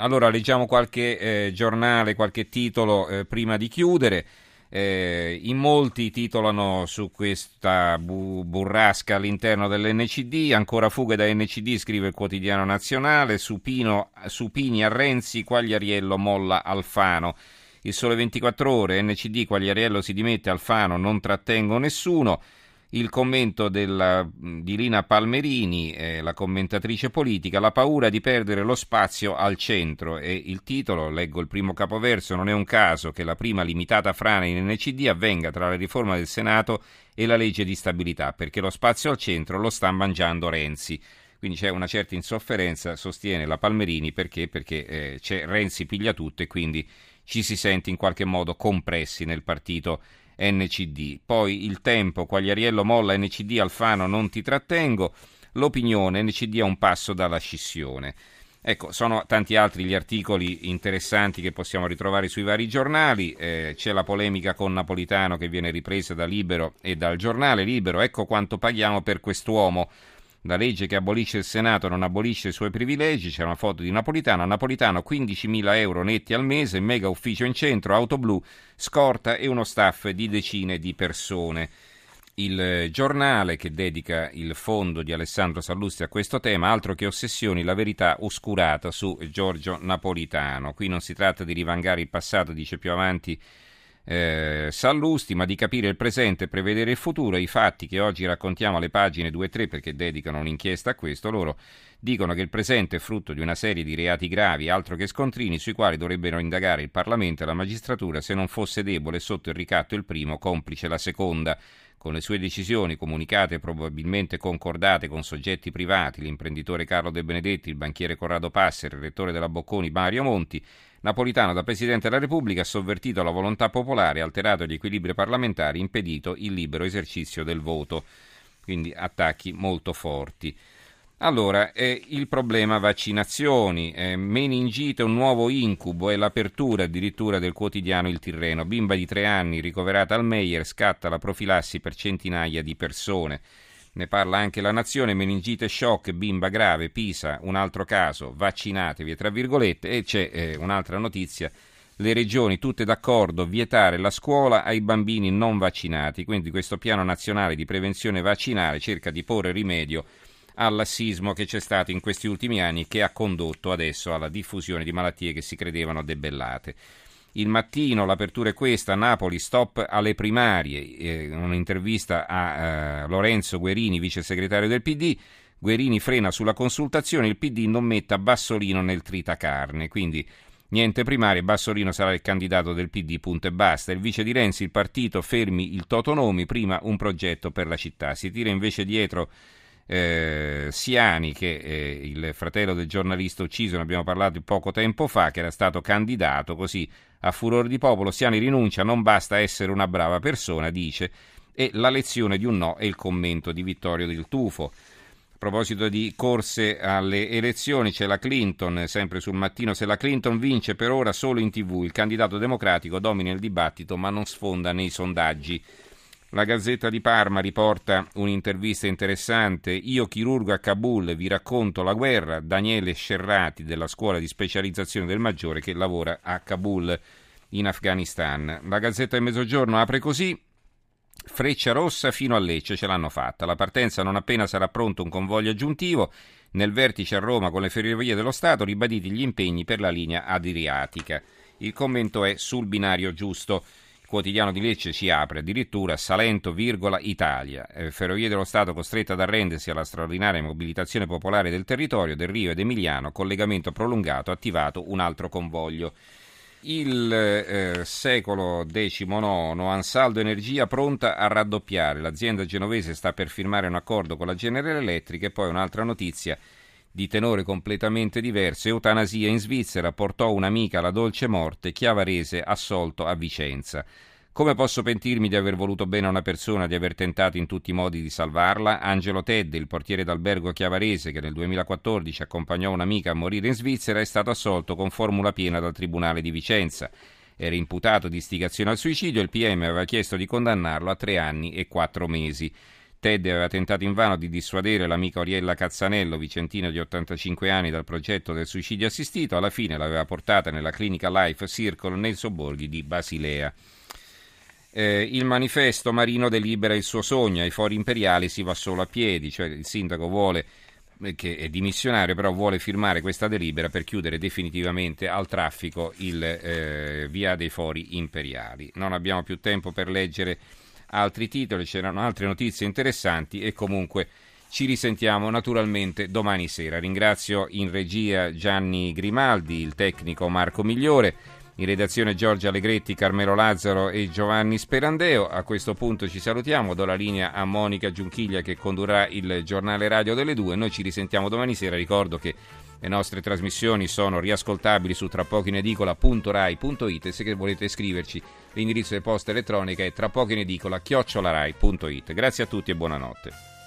Allora leggiamo qualche eh, giornale, qualche titolo eh, prima di chiudere. Eh, in molti titolano su questa bu- burrasca all'interno dell'NCD, ancora fughe da NCD, scrive il quotidiano nazionale, Supino, Supini a Renzi, Quagliariello molla Alfano. Il sole 24 ore, NCD, Quagliariello si dimette, Alfano non trattengo nessuno il commento della, di Lina Palmerini, eh, la commentatrice politica, la paura di perdere lo spazio al centro e il titolo, leggo il primo capoverso, non è un caso che la prima limitata frana in NCD avvenga tra la riforma del Senato e la legge di stabilità, perché lo spazio al centro lo sta mangiando Renzi. Quindi c'è una certa insofferenza, sostiene la Palmerini, perché? Perché eh, c'è Renzi piglia tutto e quindi ci si sente in qualche modo compressi nel partito NCD. Poi il tempo, Quagliariello molla NCD, Alfano non ti trattengo. L'opinione, NCD a un passo dalla scissione. Ecco, sono tanti altri gli articoli interessanti che possiamo ritrovare sui vari giornali. Eh, c'è la polemica con Napolitano che viene ripresa da Libero e dal giornale Libero. Ecco quanto paghiamo per quest'uomo. La legge che abolisce il Senato non abolisce i suoi privilegi, c'è una foto di Napolitano, Napolitano 15.000 euro netti al mese, mega ufficio in centro, auto blu, scorta e uno staff di decine di persone. Il giornale che dedica il fondo di Alessandro Sallusti a questo tema, altro che ossessioni, la verità oscurata su Giorgio Napolitano. Qui non si tratta di rivangare il passato, dice più avanti eh, Sallusti, ma di capire il presente e prevedere il futuro. I fatti che oggi raccontiamo alle pagine 2 e 3, perché dedicano un'inchiesta a questo, loro dicono che il presente è frutto di una serie di reati gravi, altro che scontrini, sui quali dovrebbero indagare il Parlamento e la magistratura se non fosse debole sotto il ricatto il primo, complice la seconda. Con le sue decisioni, comunicate e probabilmente concordate con soggetti privati, l'imprenditore Carlo De Benedetti, il banchiere Corrado Passer, il rettore della Bocconi Mario Monti, Napolitano, da Presidente della Repubblica, ha sovvertito la volontà popolare, alterato gli equilibri parlamentari, impedito il libero esercizio del voto. Quindi attacchi molto forti. Allora, eh, il problema vaccinazioni, eh, meningite un nuovo incubo e l'apertura addirittura del quotidiano Il Tirreno. Bimba di tre anni ricoverata al Meyer scatta la profilassi per centinaia di persone. Ne parla anche la Nazione, meningite shock, bimba grave, Pisa, un altro caso, vaccinatevi, tra virgolette, e c'è eh, un'altra notizia, le regioni tutte d'accordo vietare la scuola ai bambini non vaccinati, quindi questo piano nazionale di prevenzione vaccinale cerca di porre rimedio al lassismo che c'è stato in questi ultimi anni che ha condotto adesso alla diffusione di malattie che si credevano debellate. Il mattino l'apertura è questa, Napoli stop alle primarie, eh, un'intervista a eh, Lorenzo Guerini, vice segretario del PD, Guerini frena sulla consultazione, il PD non metta Bassolino nel tritacarne, quindi niente primarie, Bassolino sarà il candidato del PD, punto e basta. Il vice di Renzi, il partito fermi il Totonomi, prima un progetto per la città. Si tira invece dietro eh, Siani, che è il fratello del giornalista ucciso, ne abbiamo parlato poco tempo fa, che era stato candidato così a furor di popolo. Siani rinuncia, non basta essere una brava persona, dice, e la lezione di un no è il commento di Vittorio del Tufo. A proposito di corse alle elezioni, c'è la Clinton, sempre sul mattino, se la Clinton vince per ora solo in tv, il candidato democratico domina il dibattito ma non sfonda nei sondaggi. La Gazzetta di Parma riporta un'intervista interessante. Io chirurgo a Kabul, vi racconto la guerra. Daniele Scerrati della scuola di specializzazione del Maggiore che lavora a Kabul in Afghanistan. La Gazzetta del Mezzogiorno apre così. Freccia rossa fino a Lecce ce l'hanno fatta. La partenza non appena sarà pronto un convoglio aggiuntivo. Nel vertice a Roma con le ferrovie dello Stato ribaditi gli impegni per la linea adriatica. Il commento è sul binario giusto quotidiano di Lecce ci apre addirittura Salento, virgola, Italia. Eh, Ferrovie dello Stato costretta ad arrendersi alla straordinaria mobilitazione popolare del territorio del Rio ed Emiliano, collegamento prolungato, attivato un altro convoglio. Il eh, secolo XIX, Ansaldo Energia pronta a raddoppiare. L'azienda genovese sta per firmare un accordo con la General Electric e poi un'altra notizia di tenore completamente diverso, eutanasia in Svizzera, portò un'amica alla dolce morte, Chiavarese assolto a Vicenza. Come posso pentirmi di aver voluto bene a una persona, di aver tentato in tutti i modi di salvarla? Angelo Tedde, il portiere d'albergo chiavarese che nel 2014 accompagnò un'amica a morire in Svizzera, è stato assolto con formula piena dal Tribunale di Vicenza. Era imputato di istigazione al suicidio e il PM aveva chiesto di condannarlo a tre anni e quattro mesi. Teddy aveva tentato invano di dissuadere l'amica Oriella Cazzanello, vicentina di 85 anni, dal progetto del suicidio assistito. Alla fine l'aveva portata nella clinica Life Circle nei sobborghi di Basilea. Eh, il manifesto Marino delibera il suo sogno, ai fori imperiali si va solo a piedi, cioè il sindaco vuole eh, che è dimissionario, però vuole firmare questa delibera per chiudere definitivamente al traffico il eh, via dei fori imperiali. Non abbiamo più tempo per leggere altri titoli, c'erano altre notizie interessanti e comunque ci risentiamo naturalmente domani sera. Ringrazio in regia Gianni Grimaldi, il tecnico Marco Migliore. In redazione Giorgia Allegretti, Carmelo Lazzaro e Giovanni Sperandeo. A questo punto ci salutiamo, do la linea a Monica Giunchiglia che condurrà il giornale radio delle due. Noi ci risentiamo domani sera. Ricordo che le nostre trasmissioni sono riascoltabili su trapochinedicola.rai.it e se volete scriverci l'indirizzo di posta elettronica è trapochinedicola.rai.it. Grazie a tutti e buonanotte.